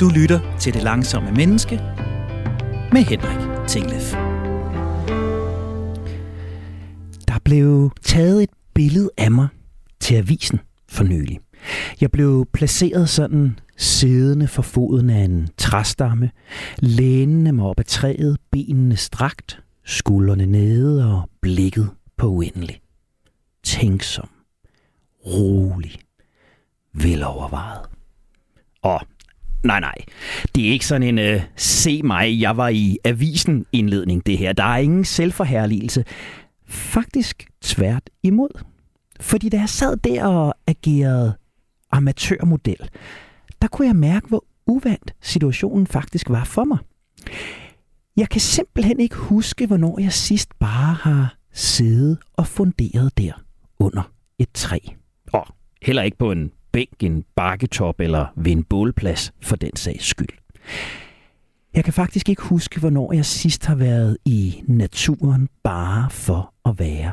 Du lytter til Det Langsomme Menneske med Henrik Tinglef. Der blev taget et billede af mig til avisen for nylig. Jeg blev placeret sådan siddende for foden af en træstamme, lænende mig op ad træet, benene strakt, skuldrene nede og blikket på uendelig. Tænksom, rolig, velovervejet. Og nej, nej, det er ikke sådan en øh, se mig, jeg var i avisen indledning det her. Der er ingen selvforherligelse. Faktisk tvært imod. Fordi da jeg sad der og agerede amatørmodel, der kunne jeg mærke, hvor uvandt situationen faktisk var for mig. Jeg kan simpelthen ikke huske, hvornår jeg sidst bare har siddet og funderet der under et træ. Og heller ikke på en bænk, en bakketop eller ved en bålplads for den sags skyld. Jeg kan faktisk ikke huske, hvornår jeg sidst har været i naturen bare for at være.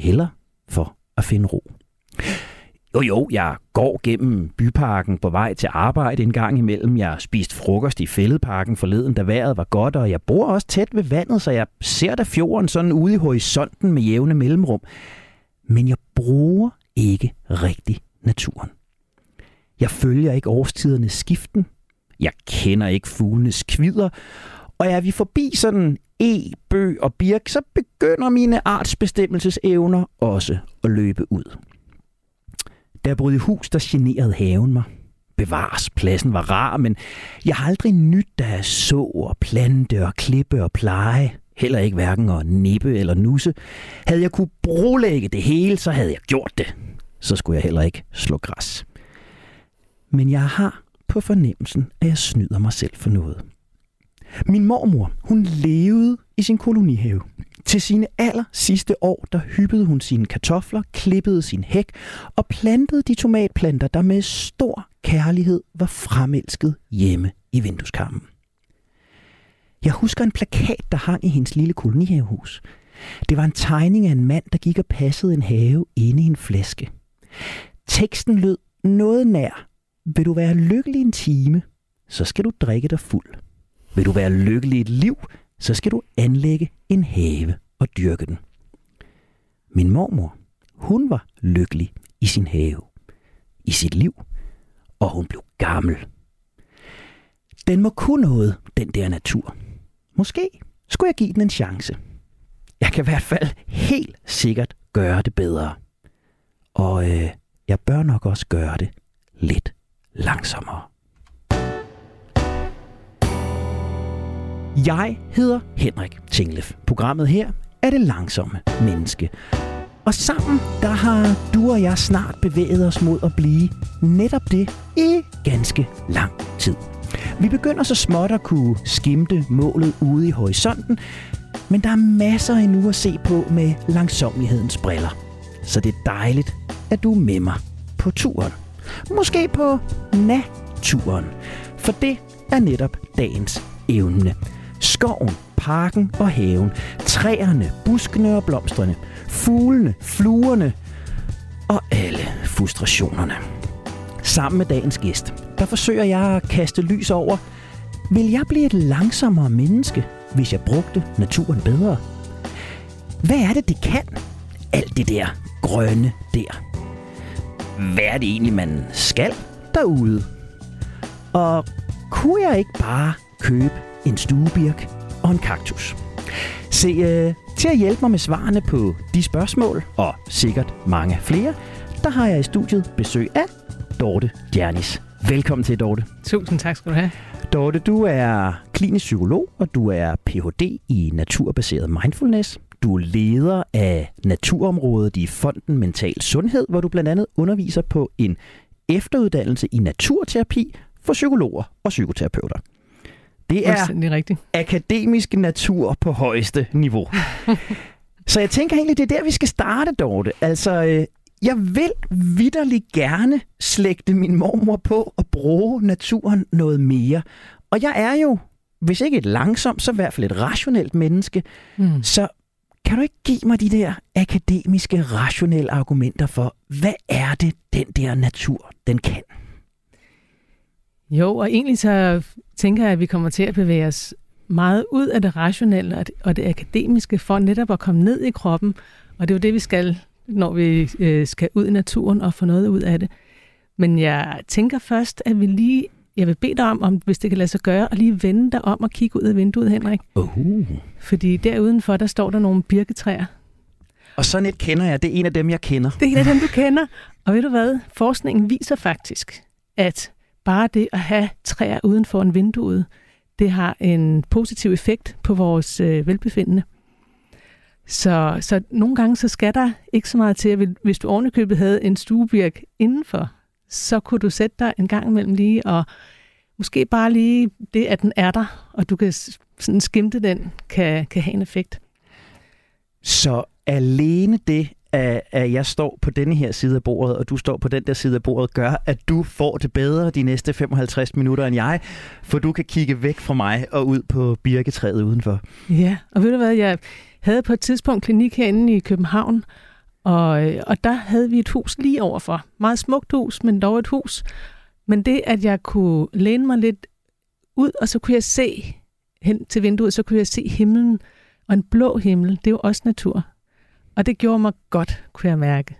Eller for at finde ro. Jo jo, jeg går gennem byparken på vej til arbejde en gang imellem. Jeg har spist frokost i fældeparken forleden, da vejret var godt, og jeg bor også tæt ved vandet, så jeg ser da fjorden sådan ude i horisonten med jævne mellemrum. Men jeg bruger ikke rigtig naturen. Jeg følger ikke årstidernes skiften. Jeg kender ikke fuglenes kvider. Og er vi forbi sådan e, bø og birk, så begynder mine artsbestemmelsesevner også at løbe ud. Da jeg brød i hus, der generede haven mig. Bevares, pladsen var rar, men jeg har aldrig nyt af så og plante og klippe og pleje. Heller ikke hverken at nippe eller nusse. Havde jeg kunne brolægge det hele, så havde jeg gjort det. Så skulle jeg heller ikke slå græs. Men jeg har på fornemmelsen, at jeg snyder mig selv for noget. Min mormor, hun levede i sin kolonihave. Til sine aller sidste år, der hyppede hun sine kartofler, klippede sin hæk og plantede de tomatplanter, der med stor kærlighed var fremelsket hjemme i vindueskarmen. Jeg husker en plakat, der hang i hendes lille kolonihavehus. Det var en tegning af en mand, der gik og passede en have inde i en flaske. Teksten lød noget nær. Vil du være lykkelig en time, så skal du drikke dig fuld. Vil du være lykkelig et liv, så skal du anlægge en have og dyrke den. Min mormor, hun var lykkelig i sin have, i sit liv, og hun blev gammel. Den må kunne noget, den der natur. Måske skulle jeg give den en chance. Jeg kan i hvert fald helt sikkert gøre det bedre. Og øh, jeg bør nok også gøre det lidt langsommere. Jeg hedder Henrik Tinglef. Programmet her er det langsomme menneske. Og sammen, der har du og jeg snart bevæget os mod at blive netop det i ganske lang tid. Vi begynder så småt at kunne skimte målet ude i horisonten, men der er masser endnu at se på med langsomlighedens briller. Så det er dejligt, at du er med mig på turen. Måske på naturen. For det er netop dagens evne. Skoven, parken og haven, træerne, buskene og blomsterne, fuglene, fluerne og alle frustrationerne. Sammen med dagens gæst, der forsøger jeg at kaste lys over, vil jeg blive et langsommere menneske, hvis jeg brugte naturen bedre? Hvad er det, det kan? Alt det der grønne der. Hvad er det egentlig, man skal derude? Og kunne jeg ikke bare købe en stuebirk og en kaktus? Se, øh, til at hjælpe mig med svarene på de spørgsmål, og sikkert mange flere, der har jeg i studiet besøg af Dorte Djernis. Velkommen til, Dorte. Tusind tak skal du have. Dorte, du er klinisk psykolog, og du er Ph.D. i naturbaseret mindfulness. Du er leder af naturområdet i Fonden Mental Sundhed, hvor du blandt andet underviser på en efteruddannelse i naturterapi for psykologer og psykoterapeuter. Det er rigtigt. akademisk natur på højeste niveau. Så jeg tænker egentlig, det er der, vi skal starte, Dorte. Altså, øh, jeg vil vidderligt gerne slægte min mormor på at bruge naturen noget mere. Og jeg er jo, hvis ikke et langsomt, så i hvert fald et rationelt menneske. Mm. Så kan du ikke give mig de der akademiske, rationelle argumenter for, hvad er det, den der natur, den kan? Jo, og egentlig så tænker jeg, at vi kommer til at bevæge os meget ud af det rationelle og det akademiske for netop at komme ned i kroppen. Og det er jo det, vi skal, når vi øh, skal ud i naturen og få noget ud af det. Men jeg tænker først, at vi lige jeg vil bede dig om, om, hvis det kan lade sig gøre, at lige vende dig om og kigge ud af vinduet, Henrik. Uh. Fordi derudenfor, der står der nogle birketræer. Og sådan et kender jeg. Det er en af dem, jeg kender. Det er en af dem, du kender. Og ved du hvad? Forskningen viser faktisk, at bare det at have træer uden for en vindue, det har en positiv effekt på vores øh, velbefindende. Så, så nogle gange så skal der ikke så meget til, at hvis du ovenikøbet havde en stuebirk indenfor, så kunne du sætte dig en gang imellem lige, og måske bare lige det, at den er der, og du kan sådan skimte den, kan, kan have en effekt. Så alene det, at, at jeg står på denne her side af bordet, og du står på den der side af bordet, gør, at du får det bedre de næste 55 minutter end jeg, for du kan kigge væk fra mig og ud på birketræet udenfor. Ja, og ved du hvad, jeg havde på et tidspunkt klinik herinde i København, og, og der havde vi et hus lige overfor. Meget smukt hus, men dog et hus. Men det, at jeg kunne læne mig lidt ud, og så kunne jeg se hen til vinduet, så kunne jeg se himlen. Og en blå himmel, det er jo også natur. Og det gjorde mig godt, kunne jeg mærke.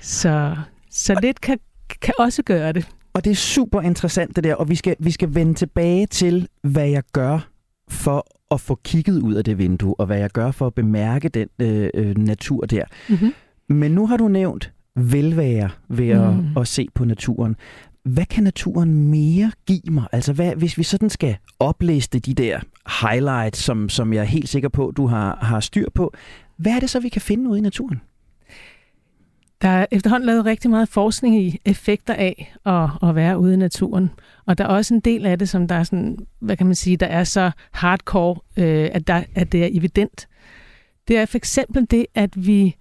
Så, så lidt kan, kan også gøre det. Og det er super interessant det der, og vi skal, vi skal vende tilbage til, hvad jeg gør for at få kigget ud af det vindue, og hvad jeg gør for at bemærke den øh, øh natur der. Mm-hmm. Men nu har du nævnt velvære ved at, mm. at se på naturen. Hvad kan naturen mere give mig? Altså, hvad, hvis vi sådan skal opliste de der highlights, som, som jeg er helt sikker på, du har, har styr på, hvad er det så, vi kan finde ude i naturen? Der er efterhånden lavet rigtig meget forskning i effekter af at, at være ude i naturen. Og der er også en del af det, som der er sådan, hvad kan man sige, der er så hardcore, øh, at, der, at det er evident. Det er for eksempel det, at vi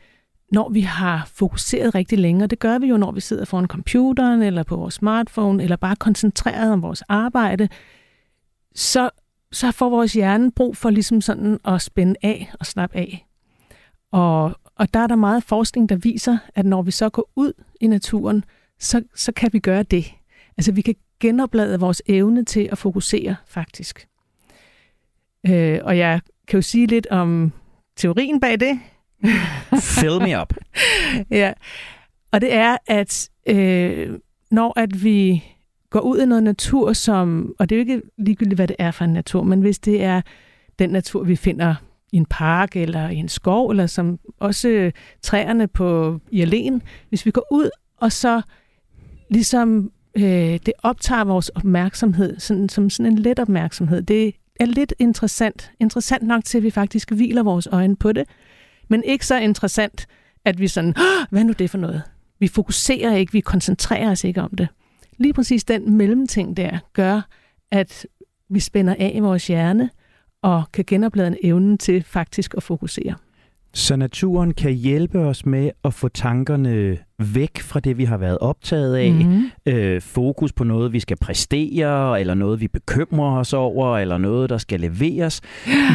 når vi har fokuseret rigtig længe, og det gør vi jo, når vi sidder foran computeren, eller på vores smartphone, eller bare koncentreret om vores arbejde, så, så får vores hjerne brug for ligesom sådan at spænde af og slappe af. Og, og der er der meget forskning, der viser, at når vi så går ud i naturen, så, så kan vi gøre det. Altså vi kan genoplade vores evne til at fokusere, faktisk. Øh, og jeg kan jo sige lidt om teorien bag det. Fill me up. ja, og det er, at øh, når at vi går ud i noget natur, som, og det er jo ikke ligegyldigt, hvad det er for en natur, men hvis det er den natur, vi finder i en park eller i en skov, eller som også træerne på i alene, hvis vi går ud og så ligesom øh, det optager vores opmærksomhed, sådan, som sådan en let opmærksomhed. Det er lidt interessant. Interessant nok til, at vi faktisk hviler vores øjne på det, men ikke så interessant, at vi sådan, hvad nu det for noget? Vi fokuserer ikke, vi koncentrerer os ikke om det. Lige præcis den mellemting der gør, at vi spænder af i vores hjerne og kan genoplade evnen til faktisk at fokusere. Så naturen kan hjælpe os med at få tankerne væk fra det, vi har været optaget af. Mm-hmm. Øh, fokus på noget, vi skal præstere, eller noget, vi bekymrer os over, eller noget, der skal leveres.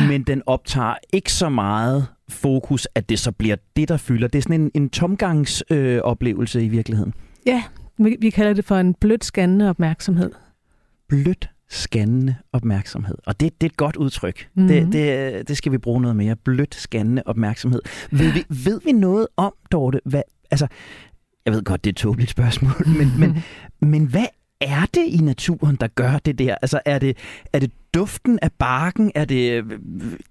Men den optager ikke så meget fokus, at det så bliver det, der fylder. Det er sådan en, en tomgangsoplevelse øh, i virkeligheden. Ja, vi, vi kalder det for en blødt scannende opmærksomhed. Blødt scannende opmærksomhed. Og det, det er et godt udtryk. Mm-hmm. Det, det, det skal vi bruge noget mere. Blødt scannende opmærksomhed. Ved vi, ved vi noget om, Dorte, hvad, altså, jeg ved godt, det er et tåbeligt spørgsmål, men, men, men hvad er det i naturen, der gør det der? Altså, er det, er det duften af barken? Er det, øh,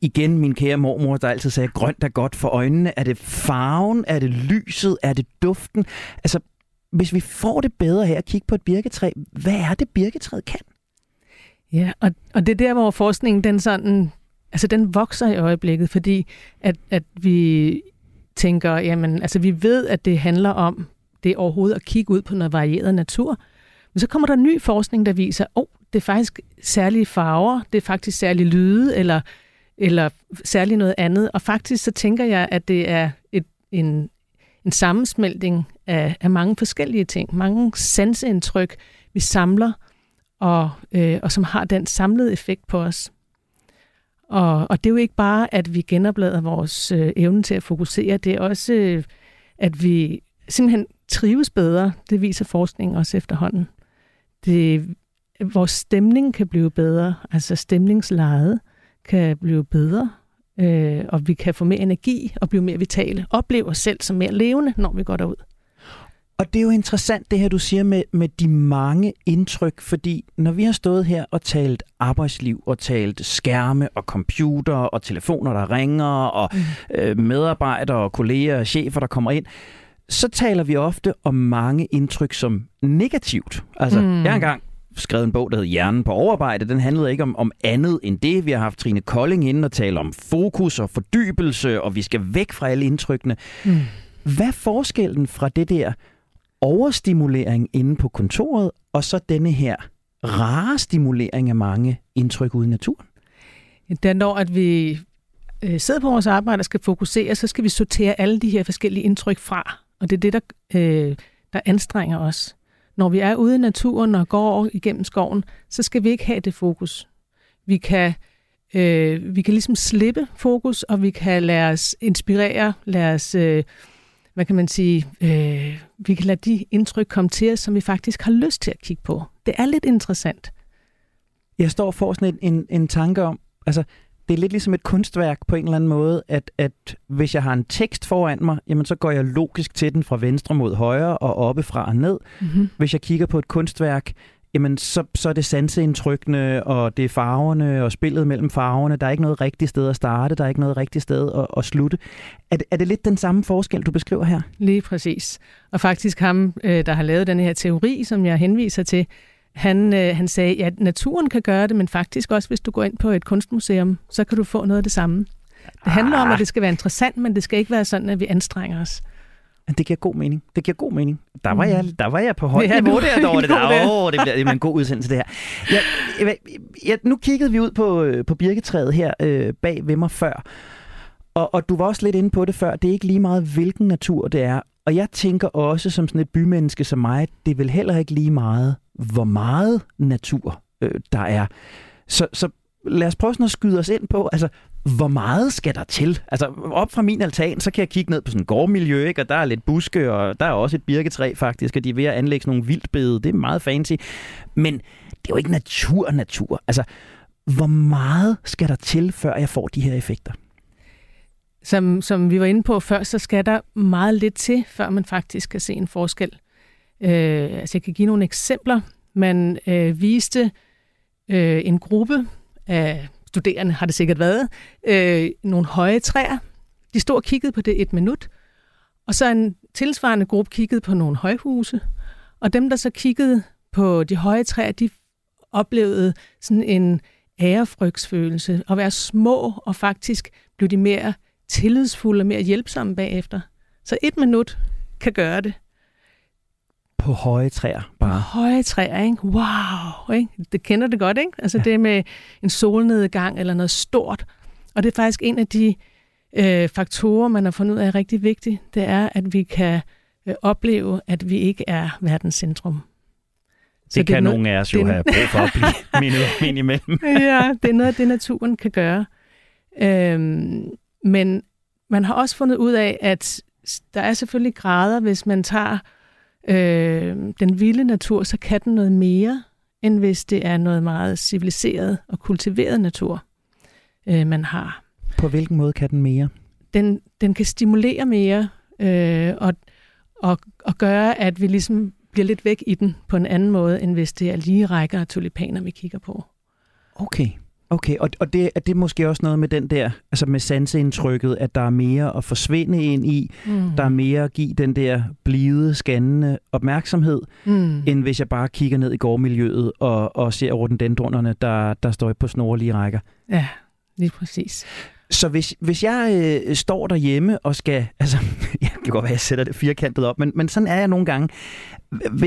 igen, min kære mormor, der altid sagde, grønt er godt for øjnene? Er det farven? Er det lyset? Er det duften? Altså, hvis vi får det bedre her at kigge på et birketræ, hvad er det, birketræet kan? Ja, og, og det er der, hvor forskningen den sådan, altså den vokser i øjeblikket, fordi at, at vi tænker, jamen, altså vi ved, at det handler om det overhovedet at kigge ud på noget varieret natur, men så kommer der ny forskning, der viser, at oh, det er faktisk særlige farver, det er faktisk særlige lyde, eller, eller særligt noget andet. Og faktisk så tænker jeg, at det er et, en, en sammensmeltning af, af mange forskellige ting, mange sanseindtryk, vi samler, og, øh, og som har den samlede effekt på os. Og, og det er jo ikke bare, at vi genoplader vores øh, evne til at fokusere, det er også, øh, at vi simpelthen trives bedre. Det viser forskningen også efterhånden. Det vores stemning kan blive bedre, altså stemningslejet kan blive bedre, øh, og vi kan få mere energi og blive mere vitale. Opleve os selv som mere levende, når vi går derud. Og det er jo interessant, det her, du siger med, med de mange indtryk, fordi når vi har stået her og talt arbejdsliv, og talt skærme og computer, og telefoner, der ringer, og mm. øh, medarbejdere og kolleger og chefer, der kommer ind, så taler vi ofte om mange indtryk som negativt. Altså, mm. jeg engang skrevet en bog, der hed Hjernen på overarbejde. Den handlede ikke om, om andet end det. Vi har haft Trine Kolding inde og tale om fokus og fordybelse, og vi skal væk fra alle indtrykkene. Mm. Hvad er forskellen fra det der overstimulering inde på kontoret, og så denne her rare stimulering af mange indtryk ude i naturen? Det er når, at vi øh, sidder på vores arbejde og skal fokusere, så skal vi sortere alle de her forskellige indtryk fra. Og det er det, der, øh, der anstrenger os. Når vi er ude i naturen og går igennem skoven, så skal vi ikke have det fokus. Vi kan, øh, vi kan ligesom slippe fokus, og vi kan lade os inspirere, lade os, øh, hvad kan man sige, øh, vi kan lade de indtryk komme til os, som vi faktisk har lyst til at kigge på. Det er lidt interessant. Jeg står for sådan en, en, en tanke om, altså det er lidt ligesom et kunstværk på en eller anden måde, at, at hvis jeg har en tekst foran mig, jamen så går jeg logisk til den fra venstre mod højre og oppefra og ned. Mm-hmm. Hvis jeg kigger på et kunstværk, jamen så, så er det sanseindtrykkene, og det er farverne og spillet mellem farverne. Der er ikke noget rigtigt sted at starte, der er ikke noget rigtigt sted at, at slutte. Er det, er det lidt den samme forskel, du beskriver her? Lige præcis. Og faktisk ham, øh, der har lavet den her teori, som jeg henviser til, han, øh, han sagde, at ja, naturen kan gøre det, men faktisk også, hvis du går ind på et kunstmuseum, så kan du få noget af det samme. Det handler om, at det skal være interessant, men det skal ikke være sådan, at vi anstreger os. Det giver god mening. Det giver god mening. Der var jeg, der var jeg på højt ja, niveau der, der det der. Oh, det bliver en god udsendelse, det her. Ja, ja, ja, nu kiggede vi ud på, øh, på birketræet her øh, bag ved mig før. Og, og du var også lidt inde på det før. Det er ikke lige meget, hvilken natur det er. Og jeg tænker også, som sådan et bymenneske som mig, det er vel heller ikke lige meget, hvor meget natur øh, der er. Så, så lad os prøve sådan at skyde os ind på, altså, hvor meget skal der til? Altså, op fra min altan, så kan jeg kigge ned på sådan en gårdmiljø, ikke? og der er lidt buske, og der er også et birketræ faktisk, og de er ved at anlægge sådan nogle vildbede. Det er meget fancy. Men det er jo ikke natur-natur. Altså, hvor meget skal der til, før jeg får de her effekter? Som, som vi var inde på før, så skal der meget lidt til, før man faktisk kan se en forskel. Øh, altså jeg kan give nogle eksempler. Man øh, viste øh, en gruppe af studerende, har det sikkert været, øh, nogle høje træer. De stod og kiggede på det et minut, og så en tilsvarende gruppe kiggede på nogle højhuse. Og dem, der så kiggede på de høje træer, de oplevede sådan en ærefrygtsfølelse, at være små, og faktisk blev de mere tillidsfulde og mere hjælpsomme bagefter. Så et minut kan gøre det. På høje træer bare. På høje træer, ikke? Wow! Ikke? Det kender det godt, ikke? Altså ja. det med en solnedgang eller noget stort. Og det er faktisk en af de øh, faktorer, man har fundet ud af er rigtig vigtigt. Det er, at vi kan øh, opleve, at vi ikke er verdens centrum. Det, det kan nogle af os jo det, have brug for at blive mindet ind imellem. ja, det er noget af det, naturen kan gøre. Øhm, men man har også fundet ud af, at der er selvfølgelig grader, hvis man tager øh, den vilde natur, så kan den noget mere, end hvis det er noget meget civiliseret og kultiveret natur, øh, man har. På hvilken måde kan den mere? Den, den kan stimulere mere øh, og, og, og gøre, at vi ligesom bliver lidt væk i den på en anden måde, end hvis det er lige rækker af tulipaner, vi kigger på. Okay. Okay, og, og det, er det måske også noget med den der, altså med sanseindtrykket, at der er mere at forsvinde ind i, mm. der er mere at give den der blide, scannende opmærksomhed, mm. end hvis jeg bare kigger ned i gårdmiljøet og, og ser rhododendronerne, der, der står på snorlige rækker. Ja, lige præcis. Så hvis, hvis jeg øh, står derhjemme og skal, altså, jeg kan godt være, at jeg sætter det firkantet op, men, men sådan er jeg nogle gange.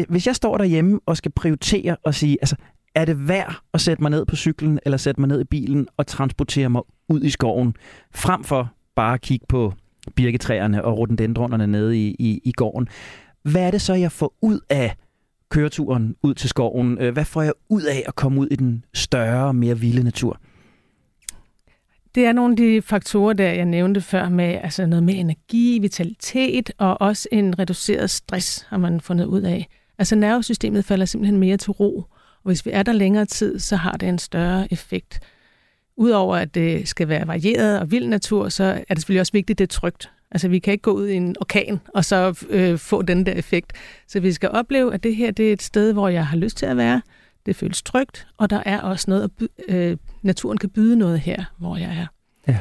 Hvis jeg står derhjemme og skal prioritere og sige, altså, er det værd at sætte mig ned på cyklen, eller sætte mig ned i bilen og transportere mig ud i skoven, frem for bare at kigge på birketræerne og rhododendronerne nede i, i, i gården. Hvad er det så, jeg får ud af køreturen ud til skoven? Øh, hvad får jeg ud af at komme ud i den større, mere vilde natur? Det er nogle af de faktorer, der jeg nævnte før, med altså noget med energi, vitalitet og også en reduceret stress, har man fundet ud af. Altså nervesystemet falder simpelthen mere til ro og hvis vi er der længere tid, så har det en større effekt. Udover at det skal være varieret og vild natur, så er det selvfølgelig også vigtigt, at det er trygt. Altså vi kan ikke gå ud i en orkan og så øh, få den der effekt. Så vi skal opleve, at det her det er et sted, hvor jeg har lyst til at være. Det føles trygt, og der er også noget, at by- øh, naturen kan byde noget her, hvor jeg er. Ja.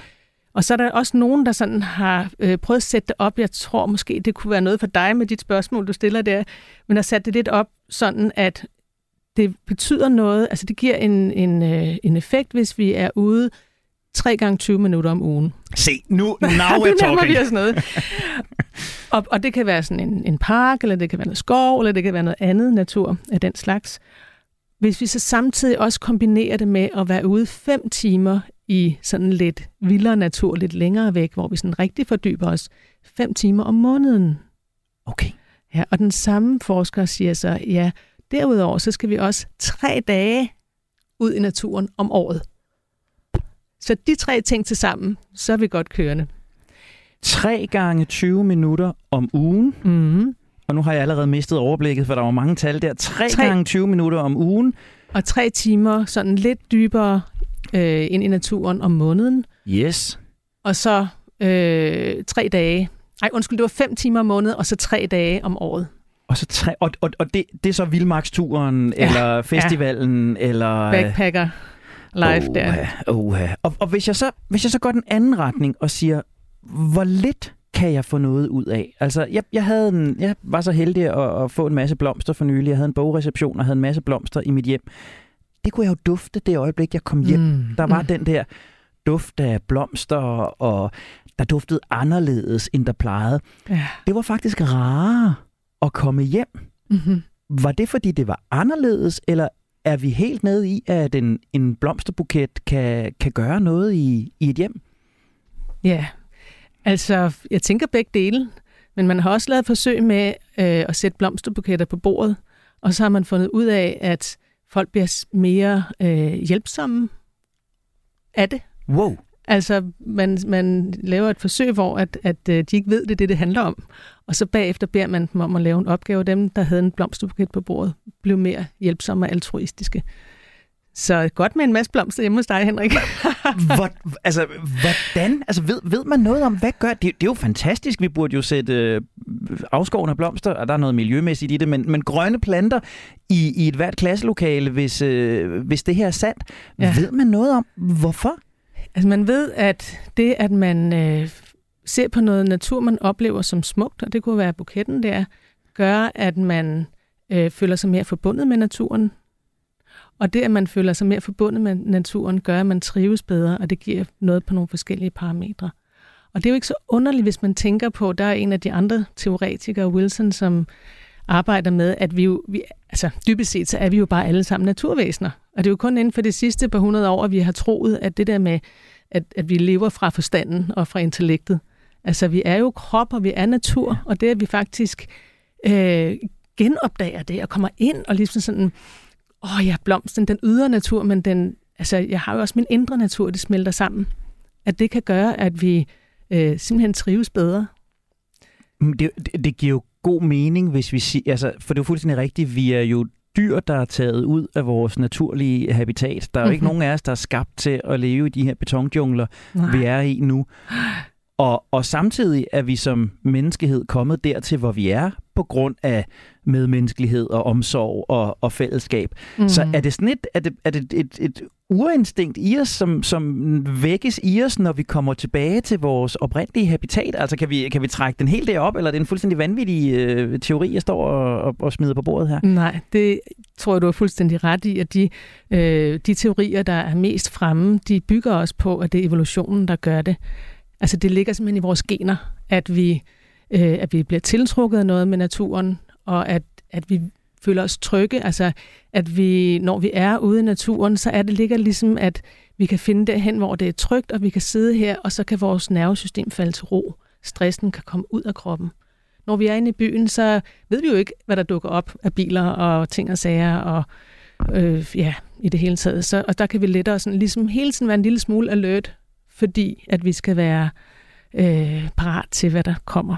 Og så er der også nogen, der sådan har øh, prøvet at sætte det op. Jeg tror måske, det kunne være noget for dig med dit spørgsmål, du stiller der. Men har sat det lidt op sådan, at det betyder noget. Altså det giver en, en, øh, en effekt, hvis vi er ude 3 gange 20 minutter om ugen. Se, nu, now we're vi talking. os noget. og, og det kan være sådan en, en park, eller det kan være noget skov, eller det kan være noget andet natur af den slags. Hvis vi så samtidig også kombinerer det med at være ude fem timer i sådan lidt vildere natur, lidt længere væk, hvor vi sådan rigtig fordyber os, fem timer om måneden. Okay. Ja, og den samme forsker siger så, ja, derudover så skal vi også tre dage ud i naturen om året. Så de tre ting til sammen, så er vi godt kørende. 3 gange 20 minutter om ugen. Mm-hmm. Og nu har jeg allerede mistet overblikket, for der var mange tal der. 3 Tre. gange 20 minutter om ugen. Og tre timer sådan lidt dybere øh, ind i naturen om måneden. Yes. Og så øh, tre dage. Ej, undskyld, det var fem timer om måneden, og så tre dage om året. Og, så tre, og, og, og det, det er så Vildmarksturen, Ja, eller festivalen, eller... Backpacker live der. Oha, oha. Og, og hvis, jeg så, hvis jeg så går den anden retning og siger, hvor lidt kan jeg få noget ud af? Altså, jeg, jeg, havde en, jeg var så heldig at, at få en masse blomster for nylig. Jeg havde en bogreception og havde en masse blomster i mit hjem. Det kunne jeg jo dufte det øjeblik, jeg kom hjem. Mm. Der var mm. den der duft af blomster, og der duftede anderledes, end der plejede. Ja. Det var faktisk rarere at komme hjem. Mm-hmm. Var det, fordi det var anderledes, eller er vi helt nede i, at en, en blomsterbuket kan, kan gøre noget i, i et hjem? Ja, altså jeg tænker begge dele, men man har også lavet forsøg med øh, at sætte blomsterbuketter på bordet, og så har man fundet ud af, at folk bliver mere øh, hjælpsomme af det. Wow. Altså, man, man laver et forsøg, hvor at, at øh, de ikke ved, det er det, det handler om. Og så bagefter beder man dem om at lave en opgave. Dem, der havde en blomsterbuket på bordet, blev mere hjælpsomme og altruistiske. Så godt med en masse blomster hjemme hos dig, Henrik. Hvor, altså, hvordan? Altså, ved, ved man noget om, hvad gør det? Det er jo fantastisk. Vi burde jo sætte øh, afskovne blomster, og der er noget miljømæssigt i det, men, men grønne planter i, i et hvert klasselokale, hvis, øh, hvis det her er sandt. Ja. Ved man noget om, hvorfor? Altså man ved, at det, at man øh, ser på noget natur, man oplever som smukt, og det kunne være buketten der, gør, at man øh, føler sig mere forbundet med naturen. Og det, at man føler sig mere forbundet med naturen, gør, at man trives bedre, og det giver noget på nogle forskellige parametre. Og det er jo ikke så underligt, hvis man tænker på, der er en af de andre teoretikere, Wilson, som arbejder med, at vi jo, vi, altså dybest set, så er vi jo bare alle sammen naturvæsener. Og det er jo kun inden for det sidste par hundrede år, at vi har troet, at det der med, at, at vi lever fra forstanden og fra intellektet. Altså vi er jo krop, og vi er natur, og det at vi faktisk øh, genopdager det og kommer ind og ligesom sådan, åh ja, blomsten, den ydre natur, men den, altså jeg har jo også min indre natur, det smelter sammen. At det kan gøre, at vi øh, simpelthen trives bedre. Mm, Det, det, det giver jo god mening, hvis vi siger, altså, for det er jo fuldstændig rigtigt, vi er jo dyr, der er taget ud af vores naturlige habitat. Der er jo mm-hmm. ikke Mhm. nogen af os, der er skabt til at leve i de her betonjungler, Nej. vi er i nu. Og, og samtidig er vi som menneskehed kommet dertil, hvor vi er, på grund af medmenneskelighed og omsorg og, og fællesskab. Mm. Så er det sådan et, er det, er det et, et urinstinkt i os, som, som vækkes i os, når vi kommer tilbage til vores oprindelige habitat? Altså kan vi, kan vi trække den helt derop, eller er det en fuldstændig vanvittig øh, teori, jeg står og, og, og smider på bordet her? Nej, det tror jeg, du er fuldstændig ret i, at de, øh, de teorier, der er mest fremme, de bygger også på, at det er evolutionen, der gør det. Altså det ligger simpelthen i vores gener, at vi, øh, at vi bliver tiltrukket af noget med naturen, og at, at vi føler os trygge. Altså at vi, når vi er ude i naturen, så er det ligger ligesom, at vi kan finde derhen, hvor det er trygt, og vi kan sidde her, og så kan vores nervesystem falde til ro. Stressen kan komme ud af kroppen. Når vi er inde i byen, så ved vi jo ikke, hvad der dukker op af biler og ting og sager, og øh, ja, i det hele taget. Så, og der kan vi lettere sådan, ligesom hele tiden være en lille smule alert, fordi at vi skal være øh, parat til, hvad der kommer.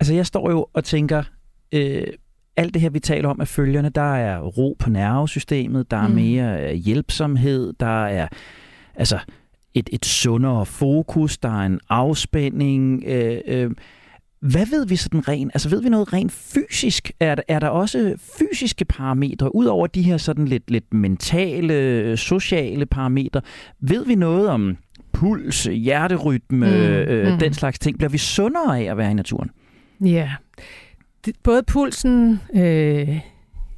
Altså jeg står jo og tænker, øh, alt det her, vi taler om, er følgerne. Der er ro på nervesystemet, der er mm. mere hjælpsomhed, der er altså et, et sundere fokus, der er en afspænding. Øh, øh, hvad ved vi sådan rent? Altså ved vi noget rent fysisk? Er, er der også fysiske parametre, ud over de her sådan lidt, lidt mentale, sociale parametre? Ved vi noget om puls, hjerterytme, mm, øh, mm. den slags ting? Bliver vi sundere af at være i naturen? Ja, både pulsen, øh,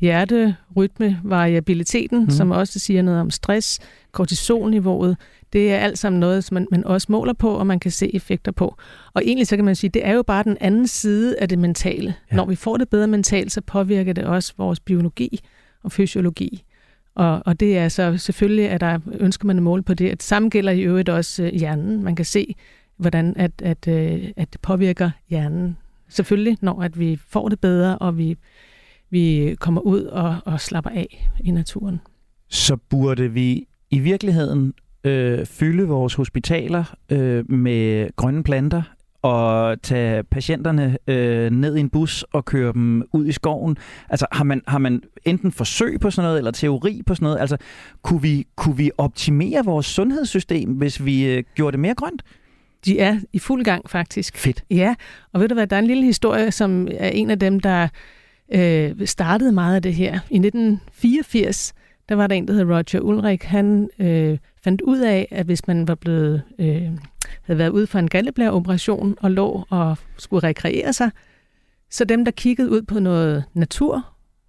hjerterytme, variabiliteten, mm. som også siger noget om stress, kortisolniveauet, det er alt sammen noget, som man, man også måler på, og man kan se effekter på. Og egentlig så kan man sige, det er jo bare den anden side af det mentale. Ja. Når vi får det bedre mentalt, så påvirker det også vores biologi og fysiologi. Og, og det er så selvfølgelig, at der ønsker man at måle på det. Det samme gælder i øvrigt også øh, hjernen. Man kan se, hvordan at, at, øh, at det påvirker hjernen. Selvfølgelig, når at vi får det bedre, og vi, vi kommer ud og, og slapper af i naturen. Så burde vi i virkeligheden øh, fylde vores hospitaler øh, med grønne planter og tage patienterne øh, ned i en bus og køre dem ud i skoven? Altså har man, har man enten forsøg på sådan noget, eller teori på sådan noget? Altså kunne vi, kunne vi optimere vores sundhedssystem, hvis vi øh, gjorde det mere grønt? De er i fuld gang faktisk. Fedt. Ja, og ved du hvad, der er en lille historie, som er en af dem, der øh, startede meget af det her. I 1984, der var der en, der hed Roger Ulrich. Han øh, fandt ud af, at hvis man var blevet, øh, havde været ude for en galleblæreoperation og lå og skulle rekreere sig, så dem, der kiggede ud på noget natur,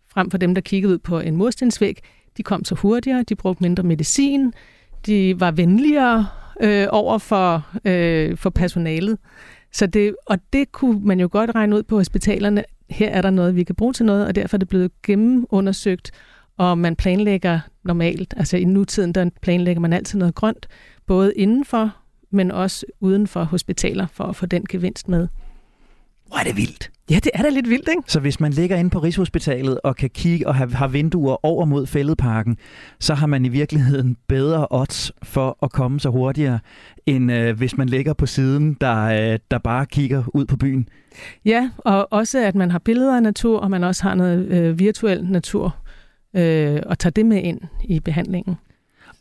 frem for dem, der kiggede ud på en murstensvæg, de kom så hurtigere, de brugte mindre medicin, de var venligere øh, over for, øh, for personalet. Så det, og det kunne man jo godt regne ud på hospitalerne. Her er der noget, vi kan bruge til noget, og derfor er det blevet gennemundersøgt, og man planlægger normalt, altså i nutiden, der planlægger man altid noget grønt, både indenfor, men også uden for hospitaler, for at få den gevinst med. Hvor er det vildt. Ja, det er da lidt vildt, ikke? Så hvis man ligger inde på Rigshospitalet og kan kigge og have, har vinduer over mod fældeparken, så har man i virkeligheden bedre odds for at komme så hurtigere, end øh, hvis man ligger på siden, der, øh, der bare kigger ud på byen. Ja, og også at man har billeder af natur, og man også har noget øh, virtuel natur øh, og tager det med ind i behandlingen.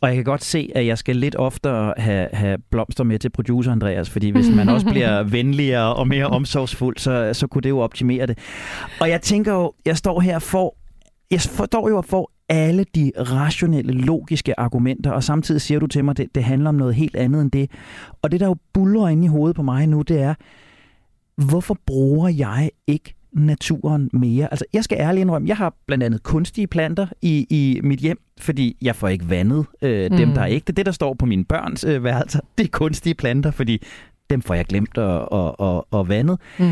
Og jeg kan godt se, at jeg skal lidt oftere have, have blomster med til producer Andreas, fordi hvis man også bliver venligere og mere omsorgsfuld, så, så kunne det jo optimere det. Og jeg tænker jo, jeg står her for, jeg står jo for alle de rationelle, logiske argumenter, og samtidig siger du til mig, at det, det handler om noget helt andet end det. Og det, der jo buller inde i hovedet på mig nu, det er, hvorfor bruger jeg ikke naturen mere. Altså, jeg skal ærligt indrømme, jeg har blandt andet kunstige planter i, i mit hjem, fordi jeg får ikke vandet øh, dem, mm. der er ægte. Det, der står på mine børns øh, værelser, det er kunstige planter, fordi dem får jeg glemt at, at, at, at vandet. Mm.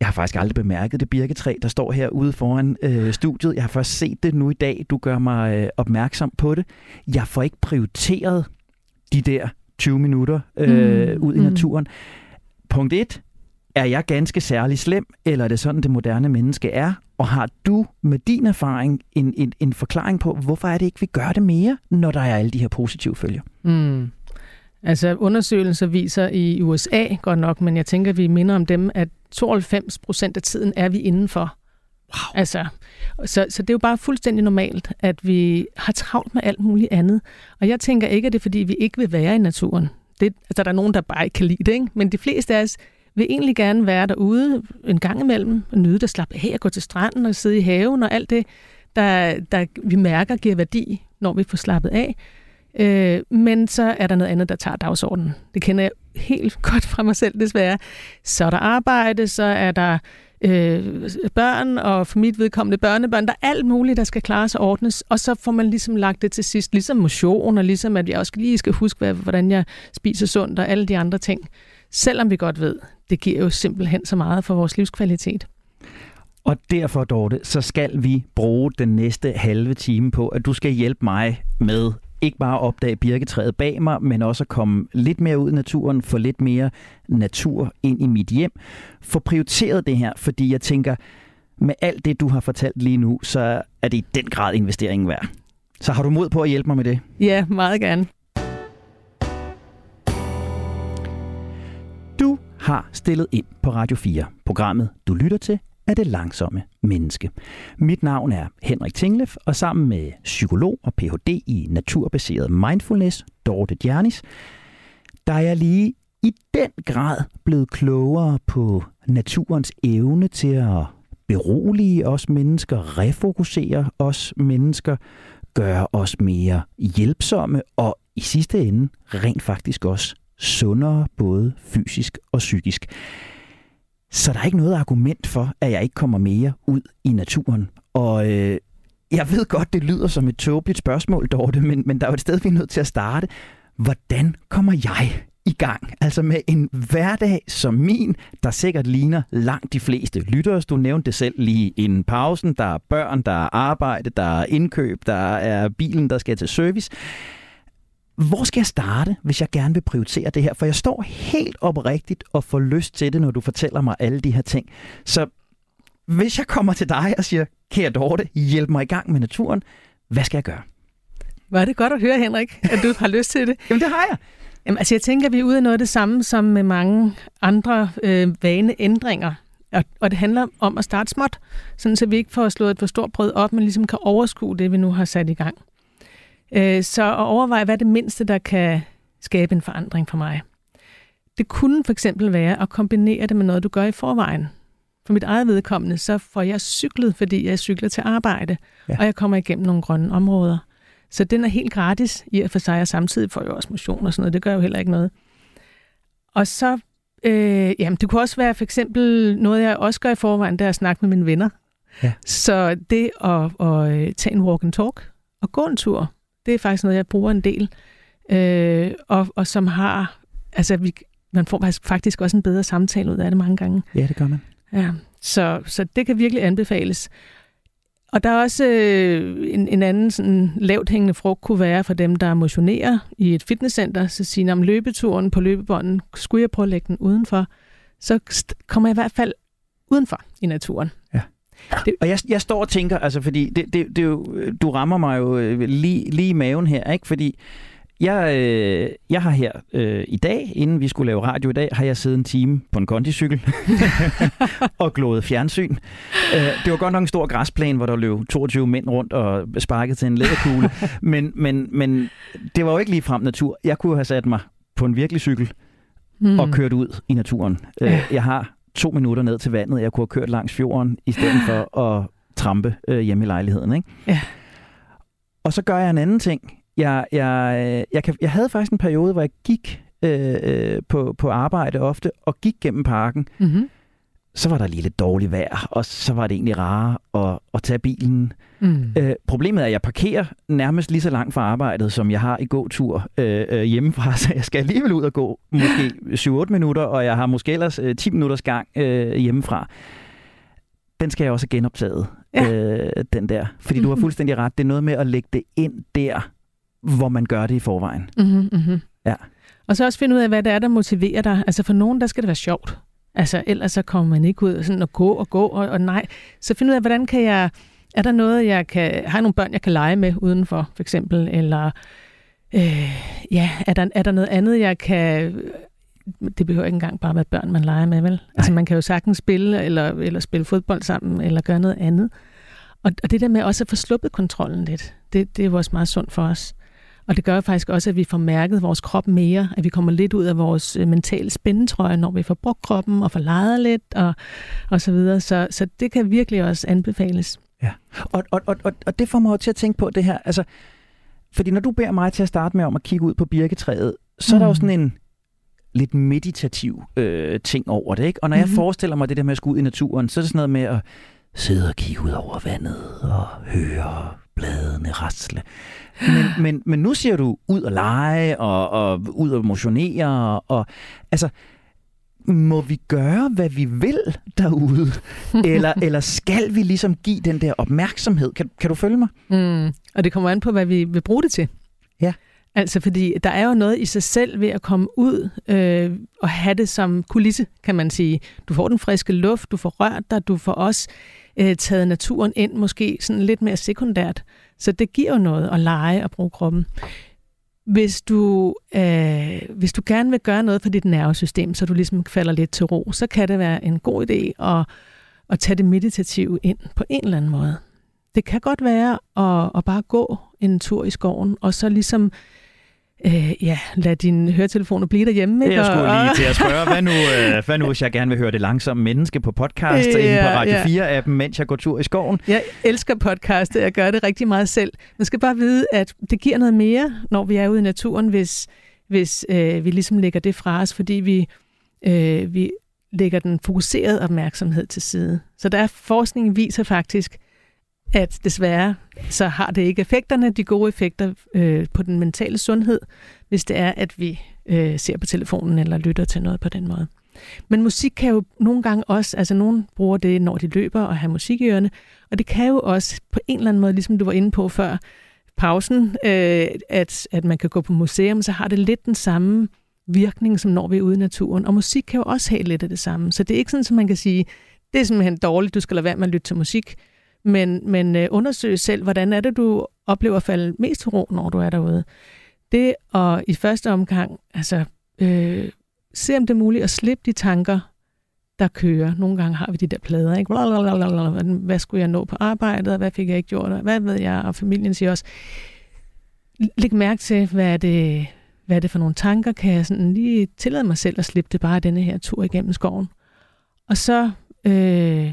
Jeg har faktisk aldrig bemærket det birketræ, der står her ude foran øh, studiet. Jeg har først set det nu i dag. Du gør mig øh, opmærksom på det. Jeg får ikke prioriteret de der 20 minutter øh, mm. ud i mm. naturen. Punkt 1 er jeg ganske særlig slem, eller er det sådan, det moderne menneske er? Og har du med din erfaring en, en, en forklaring på, hvorfor er det ikke, vi gør det mere, når der er alle de her positive følger? Mm. Altså undersøgelser viser i USA godt nok, men jeg tænker, vi minder om dem, at 92 procent af tiden er vi indenfor. Wow. Altså, så, så det er jo bare fuldstændig normalt, at vi har travlt med alt muligt andet. Og jeg tænker ikke, at det er, fordi vi ikke vil være i naturen. Det, altså, der er nogen, der bare ikke kan lide det, ikke? men de fleste af os vil egentlig gerne være derude en gang imellem, og nyde det, slappe af og gå til stranden og sidde i haven og alt det, der, der vi mærker giver værdi, når vi får slappet af. Øh, men så er der noget andet, der tager dagsordenen. Det kender jeg helt godt fra mig selv, desværre. Så er der arbejde, så er der øh, børn, og for mit vedkommende børnebørn. Der er alt muligt, der skal klares og ordnes, og så får man ligesom lagt det til sidst, ligesom motion, og ligesom at jeg også lige skal huske, hvordan jeg spiser sundt, og alle de andre ting. Selvom vi godt ved, det giver jo simpelthen så meget for vores livskvalitet. Og derfor, Dorte, så skal vi bruge den næste halve time på, at du skal hjælpe mig med ikke bare at opdage birketræet bag mig, men også at komme lidt mere ud i naturen, få lidt mere natur ind i mit hjem. Få prioriteret det her, fordi jeg tænker, med alt det, du har fortalt lige nu, så er det i den grad investeringen værd. Så har du mod på at hjælpe mig med det? Ja, meget gerne. Har stillet ind på Radio 4. Programmet, du lytter til, er det langsomme menneske. Mit navn er Henrik Tinglef, og sammen med psykolog og Ph.D. i naturbaseret mindfulness, Dorte Djernis, der er jeg lige i den grad blevet klogere på naturens evne til at berolige os mennesker, refokusere os mennesker, gøre os mere hjælpsomme og i sidste ende rent faktisk også sundere, både fysisk og psykisk. Så der er ikke noget argument for, at jeg ikke kommer mere ud i naturen. Og øh, jeg ved godt, det lyder som et tåbeligt spørgsmål, Dorte, men, men der er jo et sted, vi er nødt til at starte. Hvordan kommer jeg i gang. Altså med en hverdag som min, der sikkert ligner langt de fleste lyttere. Du nævnte det selv lige inden pausen. Der er børn, der er arbejde, der er indkøb, der er bilen, der skal til service. Hvor skal jeg starte, hvis jeg gerne vil prioritere det her? For jeg står helt oprigtigt og får lyst til det, når du fortæller mig alle de her ting. Så hvis jeg kommer til dig og siger, kære Dorte, hjælp mig i gang med naturen, hvad skal jeg gøre? Var det godt at høre, Henrik, at du har lyst til det? Jamen det har jeg. Jamen, altså jeg tænker, at vi er ude af noget af det samme som med mange andre øh, vaneændringer. Og, og det handler om at starte småt, sådan så vi ikke får slået et for stort brød op, men ligesom kan overskue det, vi nu har sat i gang. Øh, så at overveje, hvad er det mindste, der kan skabe en forandring for mig. Det kunne for eksempel være at kombinere det med noget, du gør i forvejen. For mit eget vedkommende, så får jeg cyklet, fordi jeg cykler til arbejde, ja. og jeg kommer igennem nogle grønne områder. Så den er helt gratis i at for sig, og samtidig får jeg også motion og sådan noget. Det gør jo heller ikke noget. Og så, øh, jamen det kunne også være for eksempel noget, jeg også gør i forvejen, det er at snakke med mine venner. Ja. Så det at, at øh, tage en walk and talk og gå en tur, det er faktisk noget, jeg bruger en del. Øh, og, og som har, altså vi, man får faktisk, også en bedre samtale ud af det mange gange. Ja, det gør man. Ja, så, så det kan virkelig anbefales. Og der er også øh, en, en anden sådan lavt hængende frugt kunne være for dem, der motionerer i et fitnesscenter, så siger om løbeturen på løbebånden, skulle jeg prøve at lægge den udenfor, så kommer jeg i hvert fald udenfor i naturen. Det, og jeg, jeg står og tænker, altså fordi det, det, det jo, du rammer mig jo øh, lige, lige i maven her, ikke? Fordi jeg, øh, jeg har her øh, i dag, inden vi skulle lave radio i dag, har jeg siddet en time på en kondicykel og glået fjernsyn. Øh, det var godt nok en stor græsplæne, hvor der løb 22 mænd rundt og sparket til en læderkugle. men, men, men det var jo ikke lige frem natur. Jeg kunne have sat mig på en virkelig cykel mm. og kørt ud i naturen. Øh, jeg har to minutter ned til vandet. Jeg kunne have kørt langs fjorden, i stedet for at trampe øh, hjemme i lejligheden. Ikke? Ja. Og så gør jeg en anden ting jeg, jeg, jeg, kan, jeg havde faktisk en periode, hvor jeg gik øh, øh, på, på arbejde ofte, og gik gennem parken. Mm-hmm. Så var der lige lidt dårligt vejr, og så var det egentlig rare at, at tage bilen. Mm. Øh, problemet er, at jeg parkerer nærmest lige så langt fra arbejdet, som jeg har i gåtur øh, øh, hjemmefra, så jeg skal alligevel ud og gå måske 7-8 minutter, og jeg har måske ellers øh, 10 minutters gang øh, hjemmefra. Den skal jeg også have genoptaget, ja. øh, den der. Fordi mm-hmm. du har fuldstændig ret. Det er noget med at lægge det ind der, hvor man gør det i forvejen. Mm-hmm. Ja. Og så også finde ud af, hvad det er, der motiverer dig. Altså for nogen, der skal det være sjovt. Altså ellers så kommer man ikke ud sådan at gå og gå og, og nej. Så finde ud af, hvordan kan jeg, er der noget, jeg kan, har jeg nogle børn, jeg kan lege med udenfor, for eksempel, eller øh, ja, er der, er der noget andet, jeg kan, det behøver ikke engang bare være børn, man leger med, vel? Altså, Nej. Altså man kan jo sagtens spille, eller, eller spille fodbold sammen, eller gøre noget andet. Og, og det der med også at få sluppet kontrollen lidt, det, det er jo også meget sundt for os. Og det gør faktisk også, at vi får mærket vores krop mere, at vi kommer lidt ud af vores øh, mentale spændetrøje, når vi får brugt kroppen og får lejet lidt og, og så videre. Så, så det kan virkelig også anbefales. Ja, og, og, og, og det får mig til at tænke på det her, altså, fordi når du beder mig til at starte med om at kigge ud på birketræet, så mm. er der jo mm. sådan en lidt meditativ øh, ting over det, ikke? Og når mm-hmm. jeg forestiller mig det der med at skulle ud i naturen, så er det sådan noget med at sidde og kigge ud over vandet og høre bladene rasle. Men, men, men nu siger du ud og lege og, og ud og motionere. Og, altså, må vi gøre, hvad vi vil derude? eller, eller skal vi ligesom give den der opmærksomhed? Kan, kan du følge mig? Mm. Og det kommer an på, hvad vi vil bruge det til. Ja. Altså, fordi der er jo noget i sig selv ved at komme ud øh, og have det som kulisse, kan man sige. Du får den friske luft, du får rørt dig, du får også øh, taget naturen ind, måske sådan lidt mere sekundært. Så det giver jo noget at lege og bruge kroppen. Hvis du, øh, hvis du gerne vil gøre noget for dit nervesystem, så du ligesom falder lidt til ro, så kan det være en god idé at, at tage det meditative ind på en eller anden måde. Det kan godt være at, at bare gå en tur i skoven, og så ligesom øh, ja, lad dine høretelefoner blive derhjemme. Ikke? Jeg skulle lige til at spørge, hvad nu, øh, hvad nu hvis jeg gerne vil høre det langsomme menneske på podcast ja, inde på Radio ja. 4-appen, mens jeg går tur i skoven? Jeg elsker podcast, jeg gør det rigtig meget selv. Man skal bare vide, at det giver noget mere, når vi er ude i naturen, hvis, hvis øh, vi ligesom lægger det fra os, fordi vi, øh, vi lægger den fokuserede opmærksomhed til side. Så der er forskning viser faktisk, at desværre så har det ikke effekterne, de gode effekter øh, på den mentale sundhed, hvis det er, at vi øh, ser på telefonen eller lytter til noget på den måde. Men musik kan jo nogle gange også, altså nogen bruger det, når de løber og har musik i ørene, og det kan jo også på en eller anden måde, ligesom du var inde på før pausen, øh, at, at man kan gå på museum, så har det lidt den samme virkning, som når vi er ude i naturen. Og musik kan jo også have lidt af det samme. Så det er ikke sådan, at man kan sige, det er simpelthen dårligt, du skal lade være med at lytte til musik men, men øh, undersøg selv, hvordan er det, du oplever at falde mest til ro, når du er derude. Det og i første omgang, altså, øh, se om det er muligt at slippe de tanker, der kører. Nogle gange har vi de der plader, ikke? Hvad skulle jeg nå på arbejdet, og hvad fik jeg ikke gjort, og hvad ved jeg, og familien siger også, læg mærke til, hvad er det, hvad er det for nogle tanker, kan jeg sådan lige tillade mig selv at slippe det bare denne her tur igennem skoven. Og så øh,